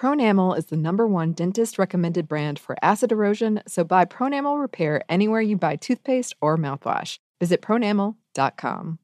Pronamel is the number one dentist recommended brand for acid erosion, so buy Pronamel Repair anywhere you buy toothpaste or mouthwash. Visit pronamel.com.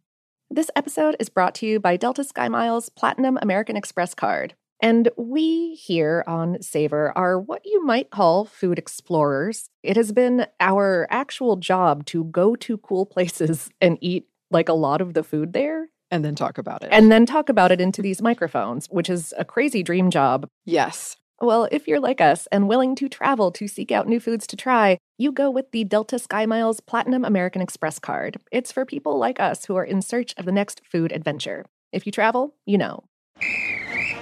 This episode is brought to you by Delta SkyMiles Platinum American Express card. And we here on Savor are what you might call food explorers. It has been our actual job to go to cool places and eat like a lot of the food there And then talk about it. and then talk about it into these microphones, which is a crazy dream job. yes, Well, if you're like us and willing to travel to seek out new foods to try, you go with the Delta SkyMiles Platinum American Express card. It's for people like us who are in search of the next food adventure. If you travel, you know.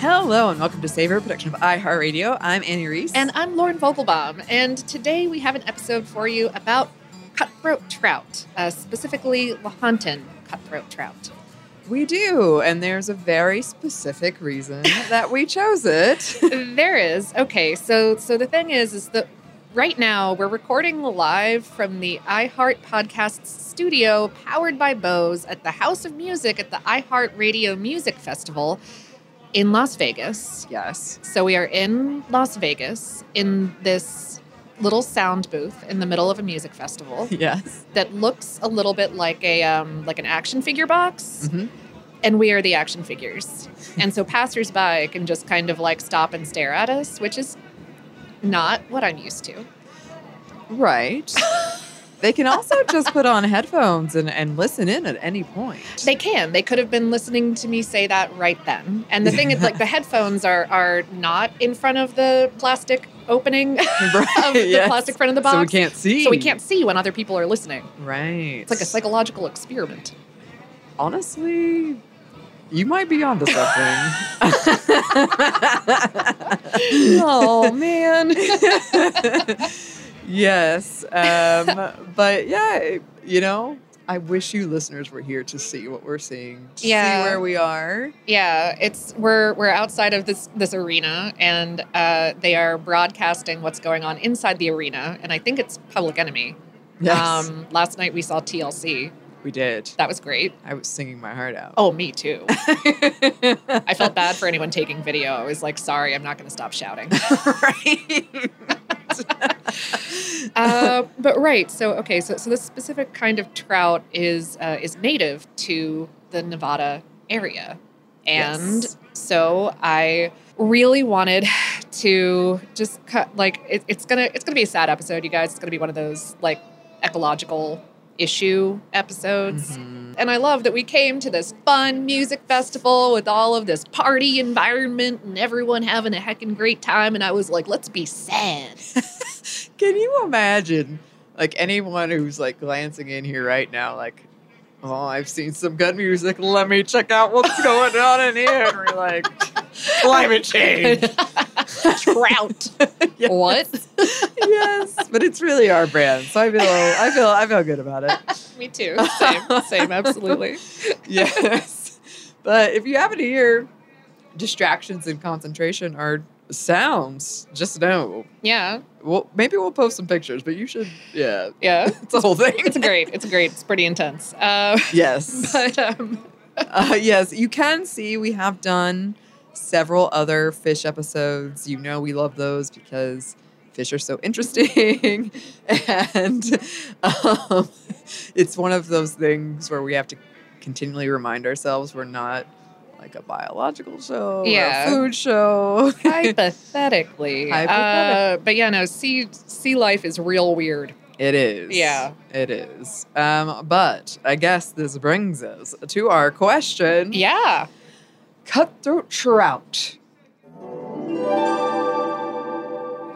Hello and welcome to Savor, a production of iHeartRadio. I'm Anney Reese. And I'm Lauren Vogelbaum, and today we have an episode for you about cutthroat trout, uh, specifically Lahontan cutthroat trout. we do, and there's a very specific reason that we chose it. there is okay. So, so the thing is, is that right now we're recording live from the iHeart Podcasts studio, powered by Bose, at the House of Music at the iHeart Radio Music Festival in Las Vegas. yes. So we are in Las Vegas in this little sound booth in the middle of a music festival Yes. that looks a little bit like a um, like an action figure box, Mhm. and we are the action figures. and so passersby can just kind of like stop and stare at us, which is not what I'm used to. Right. they can also just put on headphones and, and listen in at any point. They can. They could have been listening to me say that right then. And the thing is, like, the headphones are are not in front of the plastic opening of the yes. plastic front of the box, So we can't see. So we can't see when other people are listening. Right. It's like a psychological experiment. Honestly, you might be onto something. oh man. yes. Um, but yeah, you know, I wish you listeners were here to see what we're seeing, to Yeah. see where we are. Yeah, it's we're we're outside of this this arena, and uh, they are broadcasting what's going on inside the arena, and I think it's Public Enemy. Yes, Um, last night we saw TLC. We did. That was great. I was singing my heart out. Oh, me too. I felt bad for anyone taking video. I was like, sorry, I'm not going to stop shouting. right. uh, but right, so okay, so so this specific kind of trout is uh, is native to the Nevada area, and Yes. so I really wanted to just cut like it, it's gonna it's gonna be a sad episode, you guys. It's gonna be one of those like ecological issue episodes. Mhm. And I love that we came to this fun music festival with all of this party environment and everyone having a heckin' great time. And I was like, let's be sad. Can you imagine, like anyone who's like glancing in here right now, like, oh, I've seen some good music. Let me check out what's going on in here. And we're like, climate change. Trout. Yes. What? yes, but it's really our brand, so I feel I feel I feel good about it. Me too. Same, same, absolutely. Yes, but if you happen to hear distractions and concentration are sounds, just know. Yeah, Well, maybe we'll post some pictures, but you should, yeah, yeah. it's a whole thing. It's great. It's great. It's pretty intense. Uh, Yes. but um, Uh, yes, you can see we have done several other fish episodes. You know, we love those because fish are so interesting. and um, it's one of those things where we have to continually remind ourselves we're not like a biological show, Yeah. or a food show. Hypothetically. Hypothetic- Uh, but yeah, no, sea sea life is real weird. It is. Yeah. It is. Um, but I guess this brings us to our question. Yeah. Cutthroat trout.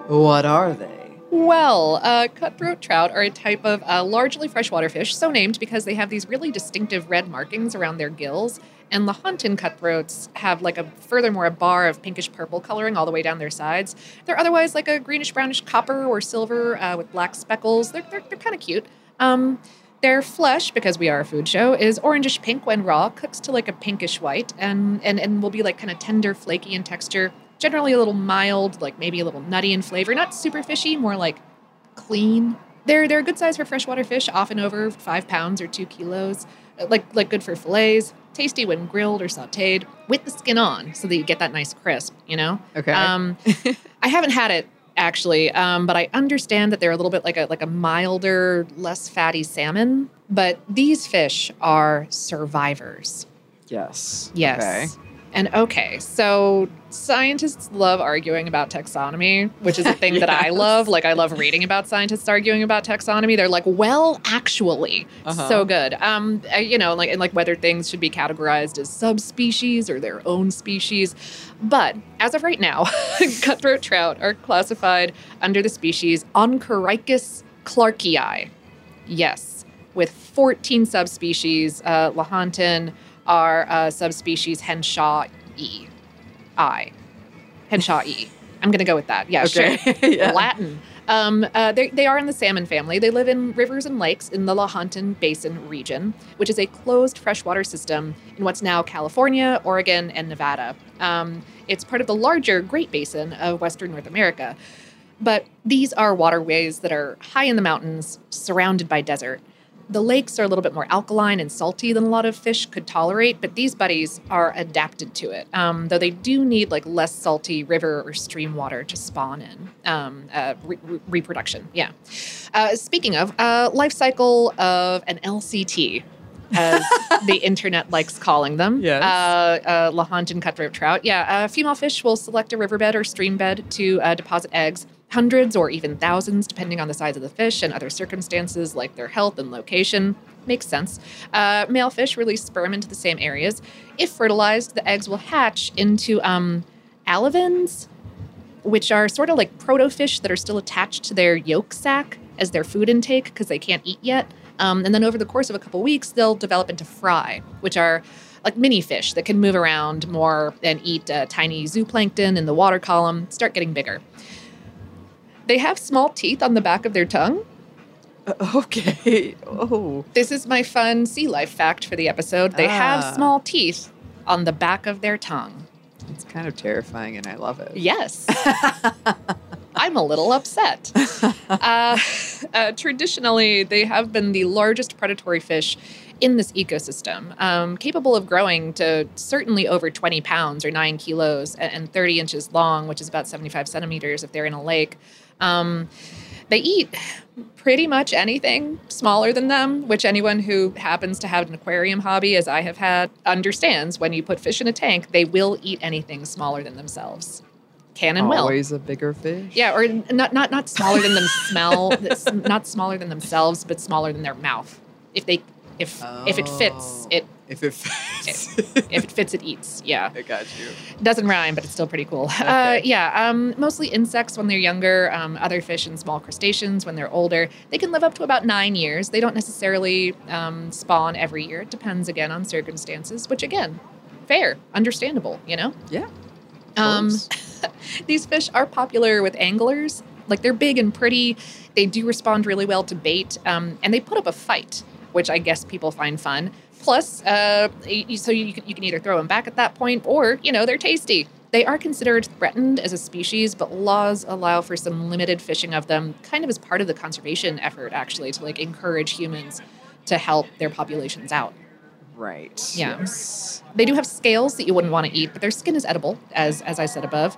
What are they? Well, uh, cutthroat trout are a type of uh, largely freshwater fish, so named because they have these really distinctive red markings around their gills. And Lahontan cutthroats have like a furthermore a bar of pinkish purple coloring all the way down their sides. They're otherwise like a greenish brownish copper or silver uh, with black speckles. They're, they're, they're kind of cute. Um, their flesh, because we are a food show, is orangish pink when raw, cooks to like a pinkish white, and and, and will be like kind of tender, flaky in texture. Generally a little mild, like maybe a little nutty in flavor. Not super fishy, more like clean. They're they're a good size for freshwater fish, often over five pounds or two kilos. Uh, Like like good for fillets. Tasty when grilled or sautéed with the skin on, so that you get that nice crisp. You know. Okay. Um, I haven't had it actually, um, but I understand that they're a little bit like a like a milder, less fatty salmon. But these fish are survivors. yes. Yes. Okay. And okay, so scientists love arguing about taxonomy, which is a thing that I love. Like, I love reading about scientists arguing about taxonomy. They're like, well, actually, Uh-huh. so good. Um, uh, you know, like, and like whether things should be categorized as subspecies or their own species. But as of right now, cutthroat trout are classified under the species Oncorhynchus clarkii. Yes, with 14 subspecies. Uh, Lahontan are uh, subspecies Henshaw E. I. Henshaw E. I'm going to go with that. Yeah, Okay. sure. Yeah. Latin. Um, uh, they, they are in the salmon family. They live in rivers and lakes in the Lahontan Basin region, which is a closed freshwater system in what's now California, Oregon, and Nevada. Um, it's part of the larger Great Basin of Western North America. But these are waterways that are high in the mountains, surrounded by desert. The lakes are a little bit more alkaline and salty than a lot of fish could tolerate, but these buddies are adapted to it. Um, though they do need like less salty river or stream water to spawn in. Um, uh, re- re- reproduction, yeah. Uh, speaking of, uh, life cycle of an LCT, as the internet likes calling them. Yes. Uh, uh, Lahontan cutthroat trout. Yeah, a female fish will select a riverbed or stream bed to uh, deposit eggs, hundreds or even thousands, depending on the size of the fish and other circumstances like their health and location. Makes sense. Uh, male fish release sperm into the same areas. If fertilized, the eggs will hatch into um, alevins, which are sort of like protofish that are still attached to their yolk sac as their food intake because they can't eat yet. Um, and then over the course of a couple weeks, they'll develop into fry, which are like mini fish that can move around more and eat uh, tiny zooplankton in the water column, start getting bigger. They have small teeth on the back of their tongue. Okay. Oh. This is my fun sea life fact for the episode. They Ah. have small teeth on the back of their tongue. It's kind of terrifying and I love it. Yes. I'm a little upset. Uh, uh, traditionally, they have been the largest predatory fish in this ecosystem, um, capable of growing to certainly over 20 pounds or 9 kilos and 30 inches long, which is about 75 centimeters if they're in a lake. Um, they eat pretty much anything smaller than them, which anyone who happens to have an aquarium hobby, as I have had, understands when you put fish in a tank, they will eat anything smaller than themselves. Can and will. Always a bigger fish. Yeah, or not not not smaller than them smell, not smaller than themselves, but smaller than their mouth. If they if if it fits, Oh. it If it fits. if it fits, it eats. Yeah, I got you. doesn't rhyme, but it's still pretty cool. Uh, yeah, um, mostly insects when they're younger. Um, other fish and small crustaceans when they're older. They can live up to about nine years. They don't necessarily um, spawn every year. It depends again on circumstances, which again, fair, understandable. You know. Yeah. Um, these fish are popular with anglers. Like they're big and pretty. They do respond really well to bait, um, and they put up a fight, which I guess people find fun. Plus, uh, so you can, you can either throw them back at that point, or you know they're tasty. They are considered threatened as a species, but laws allow for some limited fishing of them, kind of as part of the conservation effort, actually, to like encourage humans to help their populations out. Right. Yeah. Yes. They do have scales that you wouldn't want to eat, but their skin is edible, as as I said above.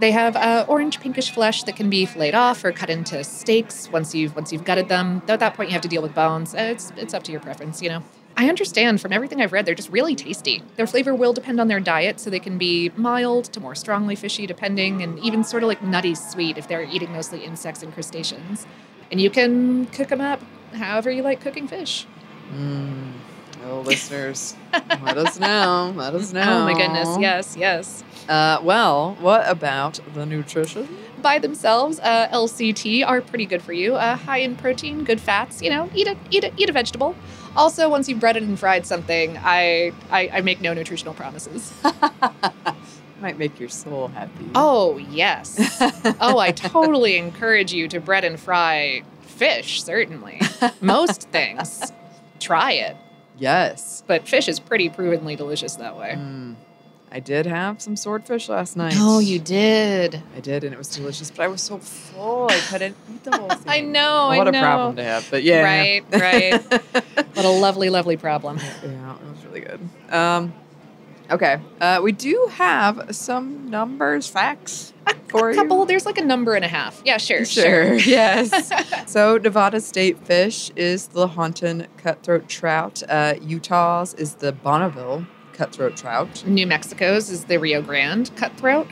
They have uh, orange pinkish flesh that can be filleted off or cut into steaks once you've once you've gutted them. Though at that point you have to deal with bones. It's it's up to your preference, you know. I understand from everything I've read, they're just really tasty. Their flavor will depend on their diet, so they can be mild to more strongly fishy, depending, and even sort of like nutty sweet if they're eating mostly insects and crustaceans. And you can cook them up however you like cooking fish. Mm. Oh, listeners, let us know. Let us know. Oh my goodness, yes, yes. Uh, well, what about the nutrition? By themselves, uh, LCT are pretty good for you. Uh, high in protein, good fats. You know, eat a eat a eat a vegetable. Also, once you've breaded and fried something, I I, I make no nutritional promises. Might make your soul happy. Oh yes. oh, I totally encourage you to bread and fry fish. Certainly, most things. Try it, yes. but fish is pretty provenly delicious that way. Mm. I did have some swordfish last night. Oh, you did. I did, and it was delicious. But I was so full, I couldn't eat the whole thing. I know. I What a know. problem to have, but yeah. Right, right. What a lovely, lovely problem. Yeah, it was really good. Um, okay, uh, we do have some numbers, facts for a you. couple. There's like a number and a half. Yeah, sure, Sure, yes. so Nevada state fish is the Lahontan cutthroat trout. Uh, Utah's is the Bonneville cutthroat trout. New Mexico's is the Rio Grande cutthroat.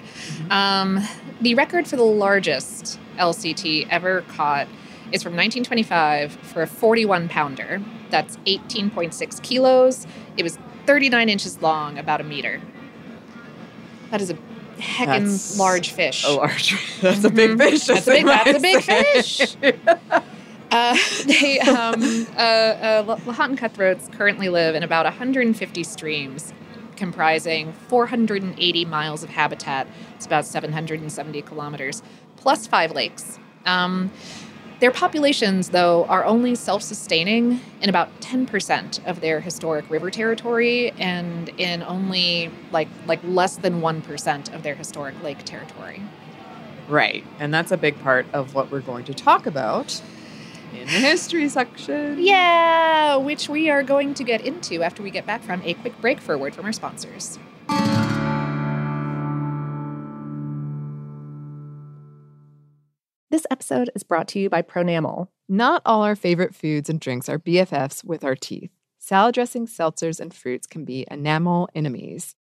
Um, the record for the largest LCT ever caught is from 1925 for a 41 pounder. That's 18.6 kilos. It was 39 inches long, about a meter. That is a heckin' That's large fish. A large. That's a big Mhm. fish. That's a big- that's a big fish. Uh, they, um, uh, uh, Lahontan cutthroats currently live in about 150 streams, comprising 480 miles of habitat. It's about 770 kilometers, plus five lakes. Um, their populations, though, are only self sustaining in about 10% of their historic river territory and in only like, like less than 1% of their historic lake territory. Right, and that's a big part of what we're going to talk about in the history section. Yeah, which we are going to get into after we get back from a quick break for a word from our sponsors. This episode is brought to you by Pronamel. Not all our favorite foods and drinks are BFFs with our teeth. Salad dressings, seltzers, and fruits can be enamel enemies.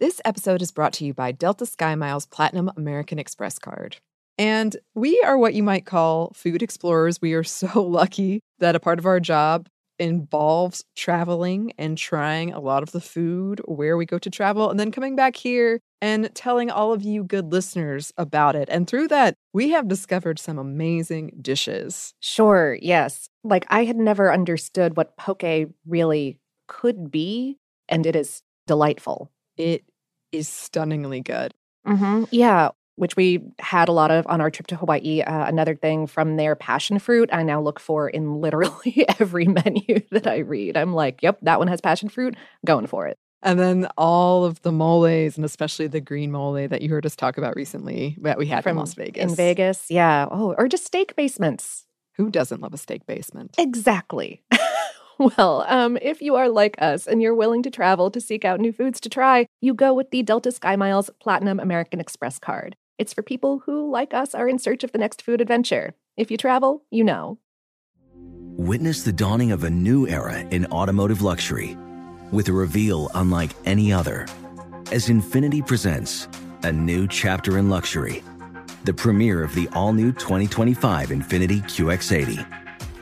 This episode is brought to you by Delta Sky Miles Platinum American Express card. And we are what you might call food explorers. We are so lucky that a part of our job involves traveling and trying a lot of the food where we go to travel and then coming back here and telling all of you good listeners about it. And through that, we have discovered some amazing dishes. Sure, yes. Like I had never understood what poke really could be, and it is delightful. It is stunningly good. Mm-hmm. Yeah, which we had a lot of on our trip to Hawaii. Uh, another thing from their passion fruit, I now look for in literally every menu that I read. I'm like, yep, that one has passion fruit. Going for it. And then all of the moles, and especially the green mole that you heard us talk about recently that we had from Las Vegas. In Vegas, yeah. Oh, or just steak basements. Who doesn't love a steak basement? Exactly. well, um, if you are like us and you're willing to travel to seek out new foods to try, you go with the Delta Sky Miles Platinum American Express card. It's for people who, like us, are in search of the next food adventure. If you travel, you know. Witness the dawning of a new era in automotive luxury with a reveal unlike any other as Infiniti presents a new chapter in luxury, the premiere of the all new 2025 Infiniti QX80.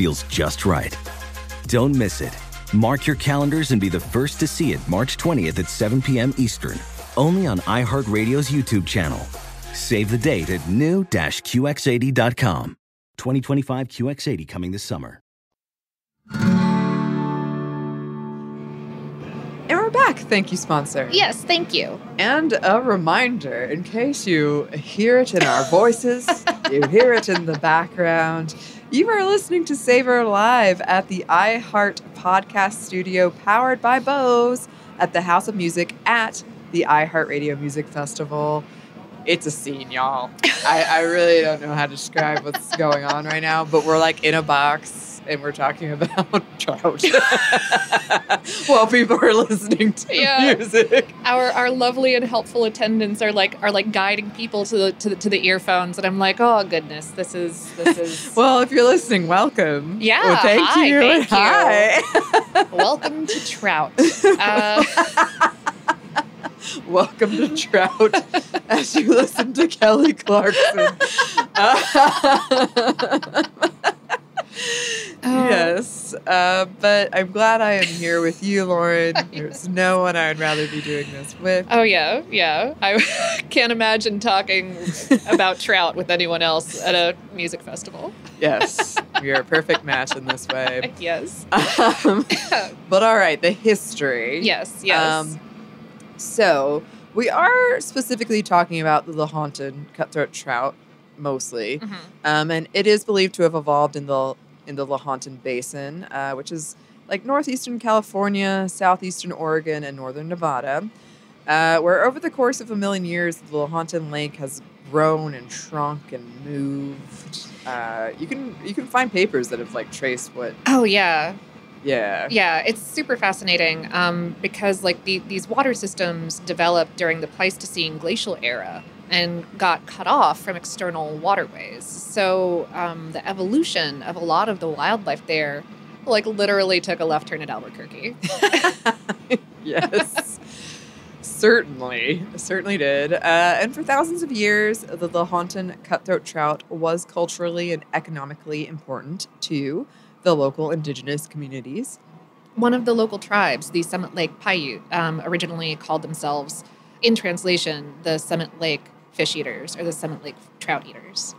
feels just right. Don't miss it. Mark your calendars and be the first to see it March 20th at 7 p.m. Eastern, only on iHeartRadio's YouTube channel. Save the date at new-QX80.com. 2025 QX80 coming this summer. And we're back. Thank you, sponsor. Yes, thank you. And a reminder in case you hear it in our voices, you hear it in the background. You are listening to Savor Live at the iHeart Podcast Studio, powered by Bose, at the House of Music at the iHeartRadio Music Festival. It's a scene, y'all. I, I really don't know how to describe what's going on right now, but we're like in a box and we're talking about trout while people are listening to Yeah. music. Our our lovely and helpful attendants are like are like guiding people to the to the, to the earphones, and I'm like, oh goodness, this is this is Well, if you're listening, welcome. Yeah, Well, thank hi, you. thank you. Welcome to Trout. Uh, welcome to Trout as you listen to Kelly Clarkson. Oh. Yes, uh, but I'm glad I am here with you, Lauren. There's no one I'd rather be doing this with. oh yeah, yeah. I can't imagine talking about Trout with anyone else at a music festival. Yes, we are a perfect match in this way. Yes. Um, but all right, the history. Yes. Yes. Um, so we are specifically talking about the Lahontan cutthroat trout mostly, Mhm. um, and it is believed to have evolved in the in the Lahontan Basin, uh, which is like northeastern California, southeastern Oregon, and northern Nevada. Uh, where over the course of a million years, the Lahontan Lake has grown and shrunk and moved. Uh, you can you can find papers that have like traced what. Oh yeah, Yeah. yeah. It's super fascinating um, because like the, these water systems developed during the Pleistocene glacial era and got cut off from external waterways. So um, the evolution of a lot of the wildlife there, like literally took a left turn at Albuquerque. yes. Certainly, certainly did. Uh, and for thousands of years, the Lahontan cutthroat trout was culturally and economically important to the local indigenous communities. One of the local tribes, the Summit Lake Paiute, um, originally called themselves, in translation, the Summit Lake fish eaters or the Summit Lake trout eaters.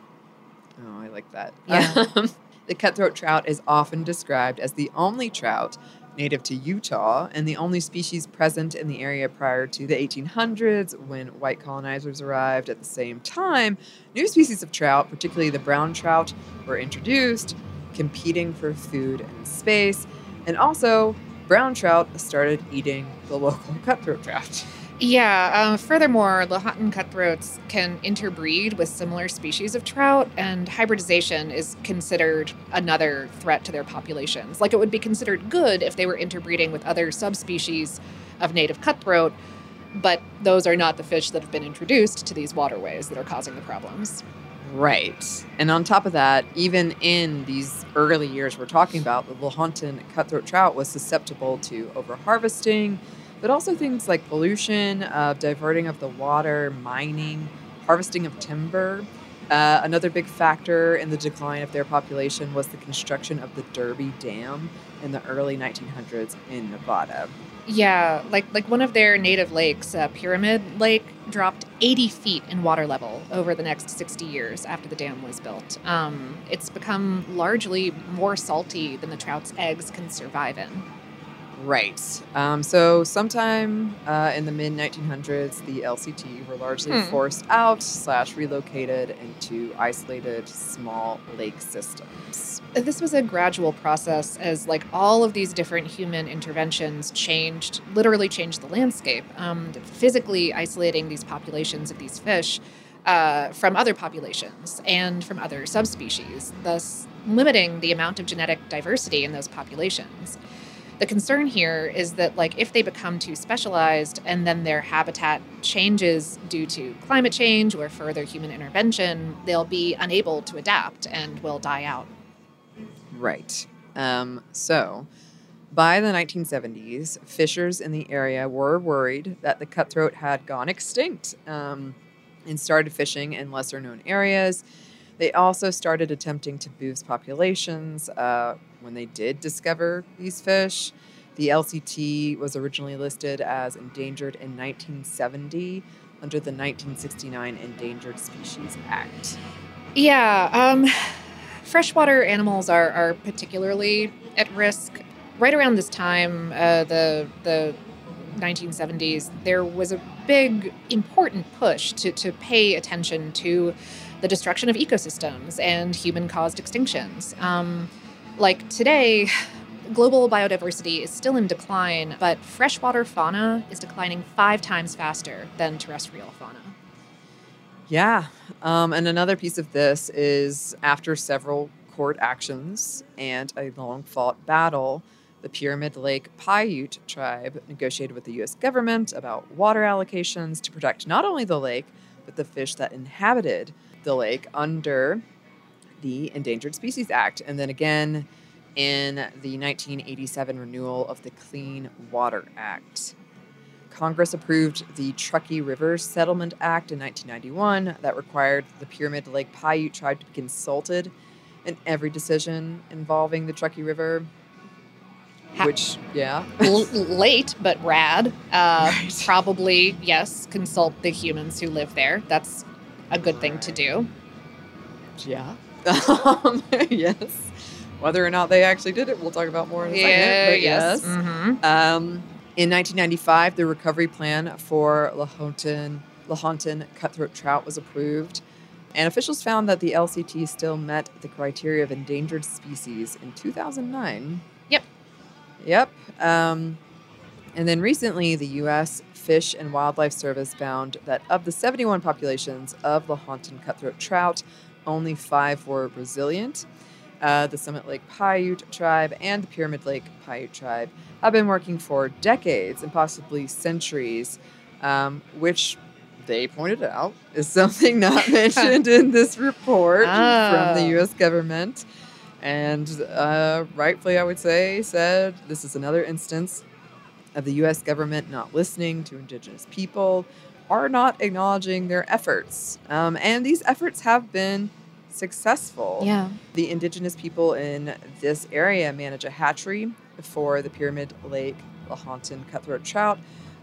Oh, I like that. Yeah. Um, the cutthroat trout is often described as the only trout native to Utah and the only species present in the area prior to the 1800s when white colonizers arrived. At the same time, new species of trout, particularly the brown trout, were introduced, competing for food and space. And also, brown trout started eating the local cutthroat trout. Yeah. Uh, furthermore, Lahontan cutthroats can interbreed with similar species of trout, and hybridization is considered another threat to their populations. Like it would be considered good if they were interbreeding with other subspecies of native cutthroat, but those are not the fish that have been introduced to these waterways that are causing the problems. Right. And on top of that, even in these early years we're talking about, the Lahontan cutthroat trout was susceptible to overharvesting, but also things like pollution, uh, diverting of the water, mining, harvesting of timber. Uh, another big factor in the decline of their population was the construction of the Derby Dam in the early 1900s in Nevada. Yeah, like like one of their native lakes, uh, Pyramid Lake, dropped 80 feet in water level over the next 60 years after the dam was built. Um, it's become largely more salty than the trout's eggs can survive in. Right. Um, so, sometime uh, in the mid 1900s, the LCT were largely Hmm. forced out slash relocated into isolated small lake systems. This was a gradual process as like all of these different human interventions changed, literally changed the landscape, um, physically isolating these populations of these fish uh, from other populations and from other subspecies, thus limiting the amount of genetic diversity in those populations. The concern here is that like if they become too specialized and then their habitat changes due to climate change or further human intervention, they'll be unable to adapt and will die out. Right. Um, so, by the 1970s, fishers in the area were worried that the cutthroat had gone extinct um, and started fishing in lesser known areas. They also started attempting to boost populations uh, when they did discover these fish. The LCT was originally listed as endangered in 1970 under the 1969 Endangered Species Act. Yeah, um, freshwater animals are, are particularly at risk. Right around this time, uh, the the 1970s, there was a big, important push to, to pay attention to the destruction of ecosystems and human caused extinctions. Um, like today, global biodiversity is still in decline, but freshwater fauna is declining five times faster than terrestrial fauna. Yeah. Um, and another piece of this is after several court actions and a long fought battle, the Pyramid Lake Paiute tribe negotiated with the U.S. government about water allocations to protect not only the lake, but the fish that inhabited the lake under the Endangered Species Act. And then again in the 1987 renewal of the Clean Water Act. Congress approved the Truckee River Settlement Act in 1991 that required the Pyramid Lake Paiute tribe to be consulted in every decision involving the Truckee River. Ha- which, yeah. L- late, but rad. Uh, Right. Probably, yes, consult the humans who live there. That's a good thing to do. Yeah. um, yes. Whether or not they actually did it, we'll talk about more in a second. But yes. Mhm. Um, in 1995, the recovery plan for Lahontan, Lahontan cutthroat trout was approved, and officials found that the LCT still met the criteria of endangered species in 2009. Yep. Yep. Um, and then recently, the U.S. Fish and Wildlife Service found that of the 71 populations of the Lahontan cutthroat trout, only five were resilient. Uh, the Summit Lake Paiute tribe and the Pyramid Lake Paiute tribe have been working for decades and possibly centuries, um, which they pointed out is something not mentioned in this report from Oh. the U.S. government. And uh, rightfully, I would say, said this is another instance of the U.S. government not listening to Indigenous people are not acknowledging their efforts. Um, and these efforts have been successful. Yeah. The indigenous people in this area manage a hatchery for the Pyramid Lake Lahontan cutthroat trout,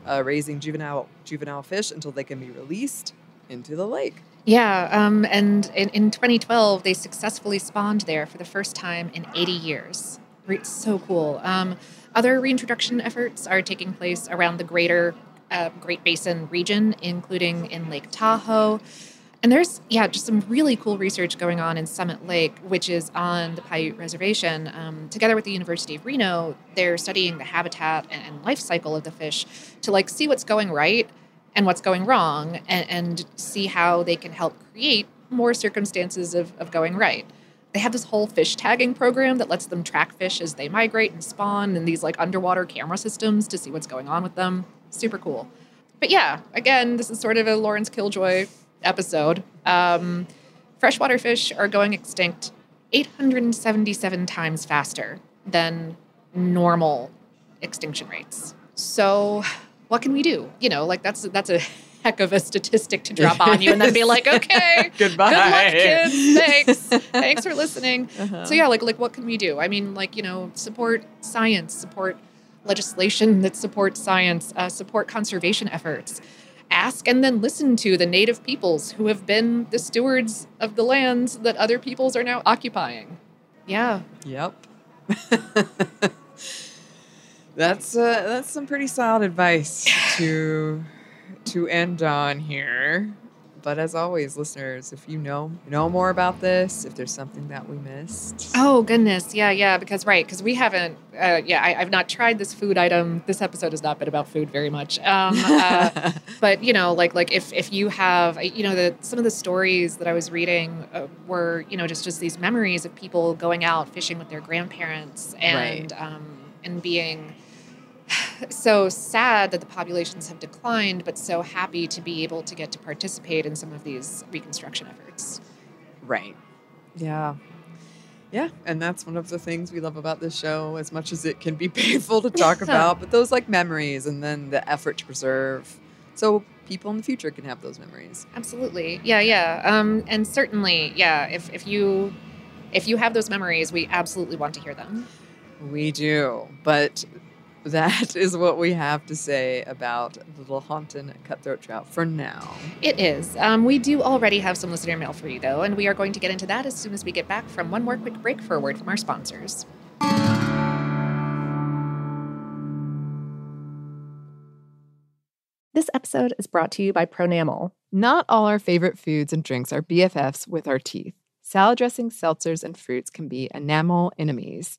uh, raising juvenile juvenile fish until they can be released into the lake. Yeah, um, and in, in 2012, they successfully spawned there for the first time in 80 years. Re- So cool. Um, other reintroduction efforts are taking place around the greater uh, Great Basin region, including in Lake Tahoe. And there's, yeah, just some really cool research going on in Summit Lake, which is on the Paiute Reservation. Um, together with the University of Reno, they're studying the habitat and, life cycle of the fish to like see what's going right and what's going wrong and, and see how they can help create more circumstances of, of going right. They have this whole fish tagging program that lets them track fish as they migrate and spawn and these like underwater camera systems to see what's going on with them. Super cool. But yeah, again, this is sort of a Lauren's Killjoy episode. Um, freshwater fish are going extinct 877 times faster than normal extinction rates. So, what can we do? You know, like that's that's a heck of a statistic to drop on you and then be like, okay, Goodbye. good luck, kids. Thanks, thanks for listening. Uh-huh. So yeah, like like what can we do? I mean, like you know, support science, support legislation that supports science, uh, support conservation efforts. Ask and then listen to the native peoples who have been the stewards of the lands that other peoples are now occupying. Yeah. Yep. that's uh, that's some pretty solid advice to to end on here. But as always, listeners, if you know know more about this, if there's something that we missed, Oh goodness, yeah, yeah. Because right, because we haven't. Uh, yeah, I, I've not tried this food item. This episode has not been about food very much. Um, uh, but you know, like like if if you have, you know, the some of the stories that I was reading uh, were, you know, just just these memories of people going out fishing with their grandparents and um, and being so sad that the populations have declined, but so happy to be able to get to participate in some of these reconstruction efforts. Right. Yeah. Yeah, and that's one of the things we love about this show, as much as it can be painful to talk about, but those like memories and then the effort to preserve so people in the future can have those memories. Absolutely. Yeah, yeah. Um, and certainly, yeah, if, if you if you have those memories, we absolutely want to hear them. We do. But that is what we have to say about the Lahontan cutthroat trout for now. It is. Um, we do already have some listener mail for you, though, and we are going to get into that as soon as we get back from one more quick break for a word from our sponsors. This episode is brought to you by Pronamel. Not all our favorite foods and drinks are BFFs with our teeth. Salad dressings, seltzers, and fruits can be enamel enemies.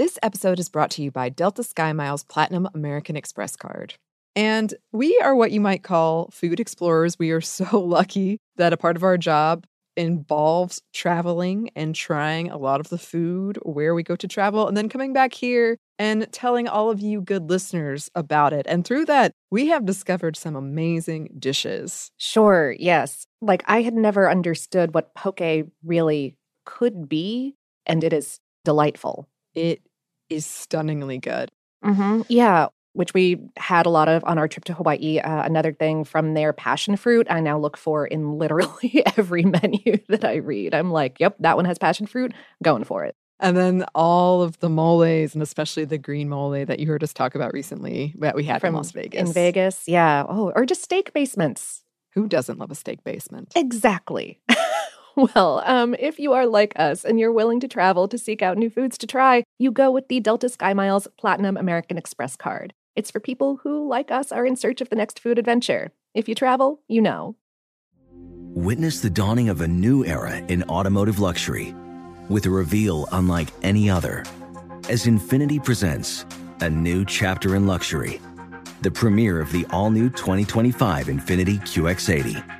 This episode is brought to you by Delta SkyMiles Platinum American Express card. And we are what you might call food explorers. We are so lucky that a part of our job involves traveling and trying a lot of the food where we go to travel and then coming back here and telling all of you good listeners about it. And through that, we have discovered some amazing dishes. Sure, yes. Like I had never understood what poke really could be, and it is delightful. It is stunningly good. Mm-hmm. Yeah, which we had a lot of on our trip to Hawaii. Uh, another thing from their passion fruit, I now look for in literally every menu that I read. I'm like, yep, that one has passion fruit, going for it. And then all of the moles, and especially the green mole that you heard us talk about recently that we had from in Las Vegas. In Vegas, yeah. Oh, or just steak basements. Who doesn't love a steak basement? Exactly. Well, um, if you are like us and you're willing to travel to seek out new foods to try, you go with the Delta Sky Miles Platinum American Express card. It's for people who, like us, are in search of the next food adventure. If you travel, you know. Witness the dawning of a new era in automotive luxury with a reveal unlike any other as Infiniti presents a new chapter in luxury, the premiere of the all new 2025 Infiniti QX80.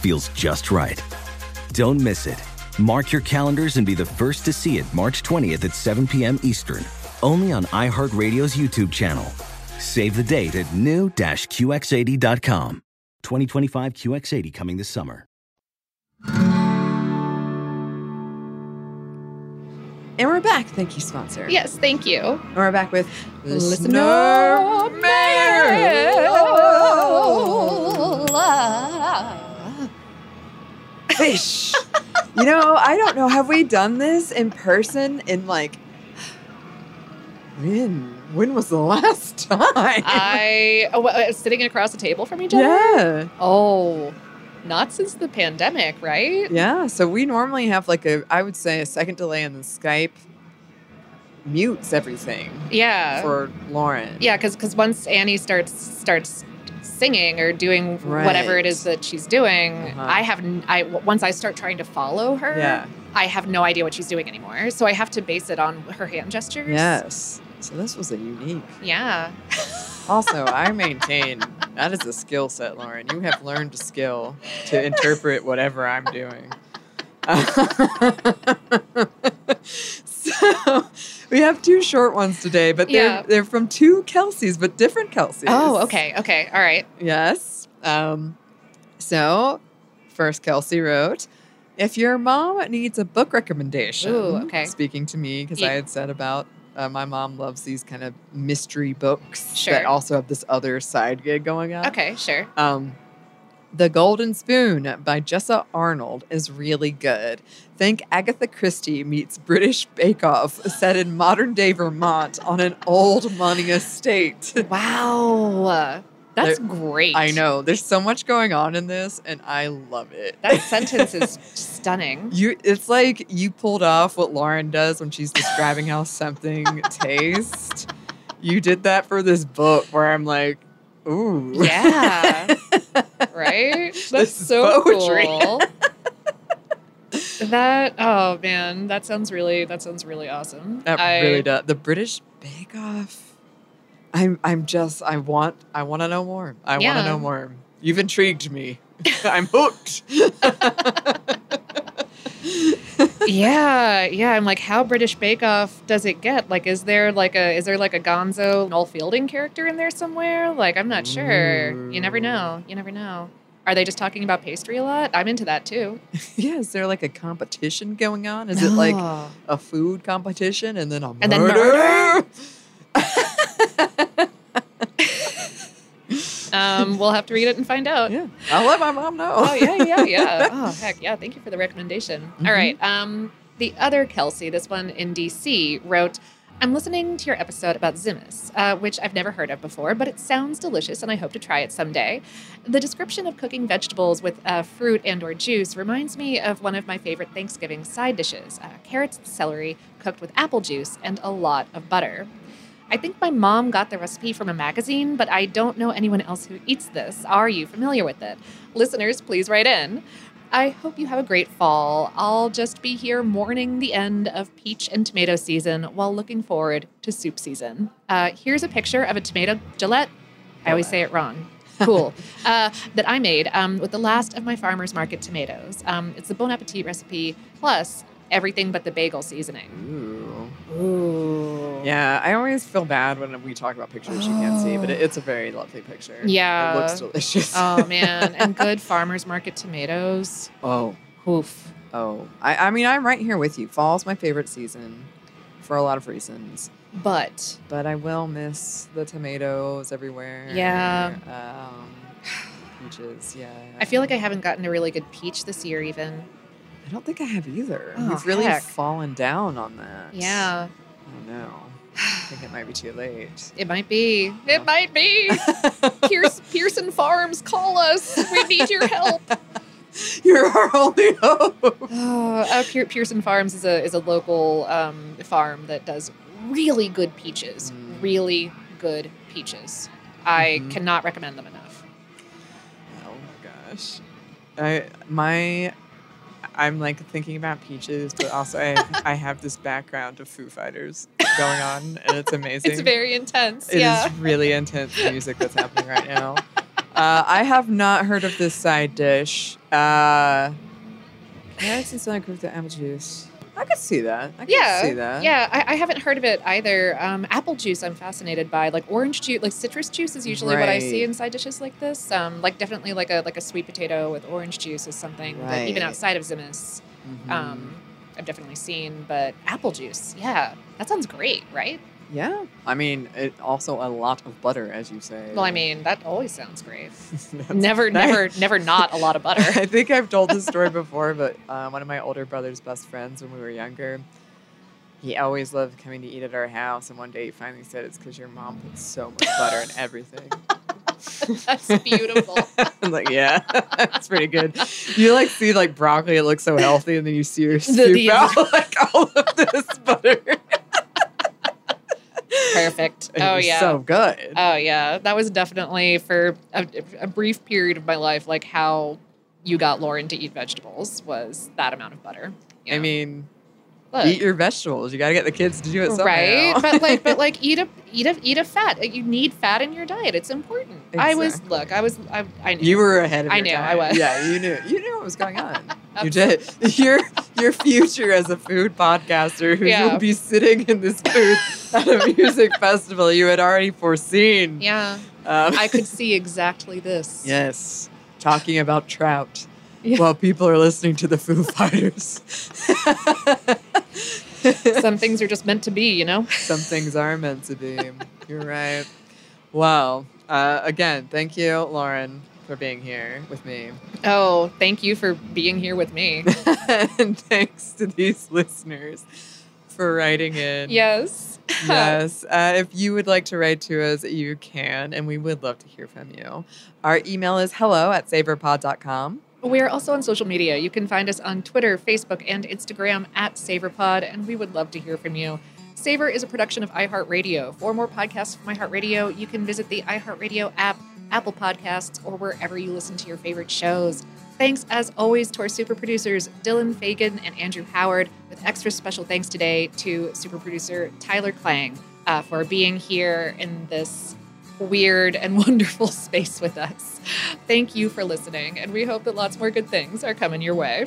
feels just right. Don't miss it. Mark your calendars and be the first to see it March 20th at 7 p.m. Eastern, only on iHeartRadio's YouTube channel. Save the date at new-QX80.com. 2025 QX80 coming this summer. And we're back. Thank you, sponsor. Yes, thank you. And we're back with Listener Fish. you know, I don't know. Have we done this in person in like when? When was the last time? I oh, uh, sitting across the table from each other. yeah. Oh, not since the pandemic, right? Yeah. So we normally have like a, I would say, a second delay, and then Skype mutes everything Yeah. for Lauren. yeah, because because once Anney starts starts singing or doing whatever it is that she's doing, Uh-huh. I have I once I start trying to follow her, Yeah. I have no idea what she's doing anymore. So I have to base it on her hand gestures. Yes. So this was a unique. Yeah. Also, I maintain that is a skill set, Lauren. You have learned a skill to interpret whatever I'm doing. so we have two short ones today, but they're Yeah. they're from two Kelseys, but different Kelseys. Oh, okay. Okay. All right. Yes. Um, so, first Kelsey wrote, if your mom needs a book recommendation, Ooh, okay. speaking to me, because Ye- I had said about uh, my mom loves these kind of mystery books Sure. that also have this other side gig going on. Okay. Sure. Um, the Golden Spoon by Jessa Arnold is really good. Think Agatha Christie meets British Bake Off set in modern day Vermont on an old money estate. Wow. That's There- great. I know. There's so much going on in this, and I love it. That sentence is stunning. you. It's like you pulled off what Lauren does when she's describing how something tastes. You did that for this book, where I'm like, ooh, Yeah. right? That's This so poetry. cool. that oh man, that sounds really that sounds really awesome. That I- really does. The British Bake Off. I'm I'm just I want I want to know more. I want to know more. You've intrigued me. I'm hooked. yeah, yeah. I'm like, how British Bake Off does it get? Like, is there like a is there like a Gonzo Noel Fielding character in there somewhere? Like, I'm not sure. You never mm. know. You never know. Are they just talking about pastry a lot? I'm into that too. yeah, is there like a competition going on? Is it like a food competition and then a And then murder? Um, we'll have to read it and find out. yeah, I'll let my mom know. Oh yeah, yeah, yeah. Oh heck, yeah. Thank you for the recommendation. All right. Um, the other Kelsey, this one in DC, wrote. I'm listening to your episode about tzimmes, uh, which I've never heard of before, but it sounds delicious and I hope to try it someday. The description of cooking vegetables with uh, fruit and or juice reminds me of one of my favorite Thanksgiving side dishes, uh, carrots and celery cooked with apple juice and a lot of butter. I think my mom got the recipe from a magazine, but I don't know anyone else who eats this. Are you familiar with it? Listeners, please write in. I hope you have a great fall. I'll just be here mourning the end of peach and tomato season while looking forward to soup season. Uh, here's a picture of a tomato Gillette. I always say it wrong. Cool. uh, that I made um, with the last of my farmer's market tomatoes. Um, it's the Bon Appetit recipe plus everything but the bagel seasoning. Ooh. Ooh. Yeah, I always feel bad when we talk about pictures you can't see, but it, it's a very lovely picture. Yeah. It looks delicious. Oh man, and good farmers market tomatoes. oh, Oof. oh. I, I mean, I'm right here with you. Fall's my favorite season for a lot of reasons. But But I will miss the tomatoes everywhere. Yeah. Um, peaches, yeah. I feel like I haven't gotten a really good peach this year, even. I don't think I have either. Oh, We've really heck. fallen down on that. Yeah, I don't know. I think it might be too late. it might be. It might be. Pierce, Pearson Farms, call us. We need your help. You're our only hope. Oh, uh, Pier- Pearson Farms is a is a local um, farm that does really good peaches. Mm. Really good peaches. I Mhm. cannot recommend them enough. Oh my gosh. I my I'm like thinking about peaches, but also I I have this background of Foo Fighters going on, and it's amazing. It's very intense. It is yeah. really intense music that's happening right now. Uh, I have not heard of this side dish. Uh, carrots and cooked with apple juice. I could see that. I could yeah, see that. yeah. I, I haven't heard of it either. Um, apple juice, I'm fascinated by. Like orange juice, like citrus juice is usually what I see Right. in side dishes like this. Um, like definitely like a like a sweet potato with orange juice is something that even outside of tzimmes, Mhm. um, I've definitely seen. But apple juice, yeah, that sounds great, right? Yeah. I mean, it also a lot of butter, as you say. Well, I mean, that always sounds great. Never, never, never not a lot of butter. I think I've told this story before, but uh, one of my older brother's best friends when we were younger, he always loved coming to eat at our house. And one day he finally said, It's because your mom puts so much butter in everything. That's beautiful. I'm like, yeah, that's pretty good. You like see like broccoli, it looks so healthy, and then you see her The- the- out like all of this butter. Perfect. Oh yeah. so good. Oh yeah, that was definitely for a, a brief period of my life, like how you got Lauren to eat vegetables was that amount of butter. you I mean, Look, eat your vegetables. You got to get the kids to do it somehow. right? but like, but like, eat a eat a eat a fat. You need fat in your diet. It's important. I was look. I was. I, I knew. You were ahead of I knew, I was. Yeah, you knew. You knew what was going on. you did. Your your future as a food podcaster who Yeah. will be sitting in this booth at a music festival, you had already foreseen. Yeah, Um, I could see exactly this. yes, talking about trout Yeah. while people are listening to the Foo Fighters. Some things are just meant to be, you know. Some things are meant to be. You're right. Well, uh, again, thank you, Lauren, for being here with me. Oh, thank you for being here with me. and thanks to these listeners for writing in. yes. Yes. Uh, if you would like to write to us, you can, and we would love to hear from you. Our email is hello at savorpod.com. We are also on social media. You can find us on Twitter, Facebook, and Instagram at SavorPod, and we would love to hear from you. Savor is a production of iHeartRadio. For more podcasts from iHeartRadio, you can visit the iHeartRadio app, Apple Podcasts, or wherever you listen to your favorite shows. Thanks, as always, to our super producers, Dylan Fagan and Andrew Howard, with extra special thanks today to super producer Tyler Klang uh, for being here in this weird and wonderful space with us. Thank you for listening, and we hope that lots more good things are coming your way.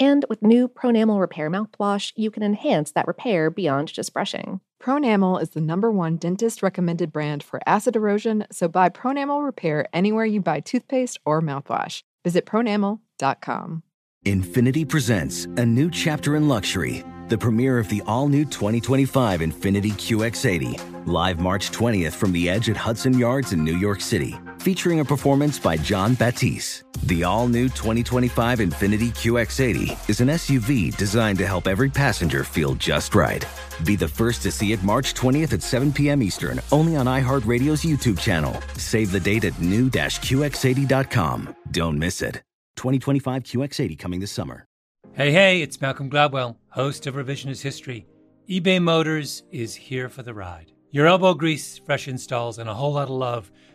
And with new Pronamel Repair mouthwash, you can enhance that repair beyond just brushing. Pronamel is the number one dentist recommended brand for acid erosion, so buy Pronamel Repair anywhere you buy toothpaste or mouthwash. Visit pronamel.com. Infiniti presents a new chapter in luxury, the premiere of the all new 2025 Infiniti QX80, live March 20th from the edge at Hudson Yards in New York City, featuring a performance by Jon Batiste. The all new 2025 Infiniti QX80 is an SUV designed to help every passenger feel just right. Be the first to see it March 20th at 7 p.m. Eastern, only on iHeartRadio's YouTube channel. Save the date at new-QX80.com. Don't miss it. 2025 QX80 coming this summer. Hey, hey, it's Malcolm Gladwell, host of Revisionist History. eBay Motors is here for the ride. Your elbow grease, fresh installs, and a whole lot of love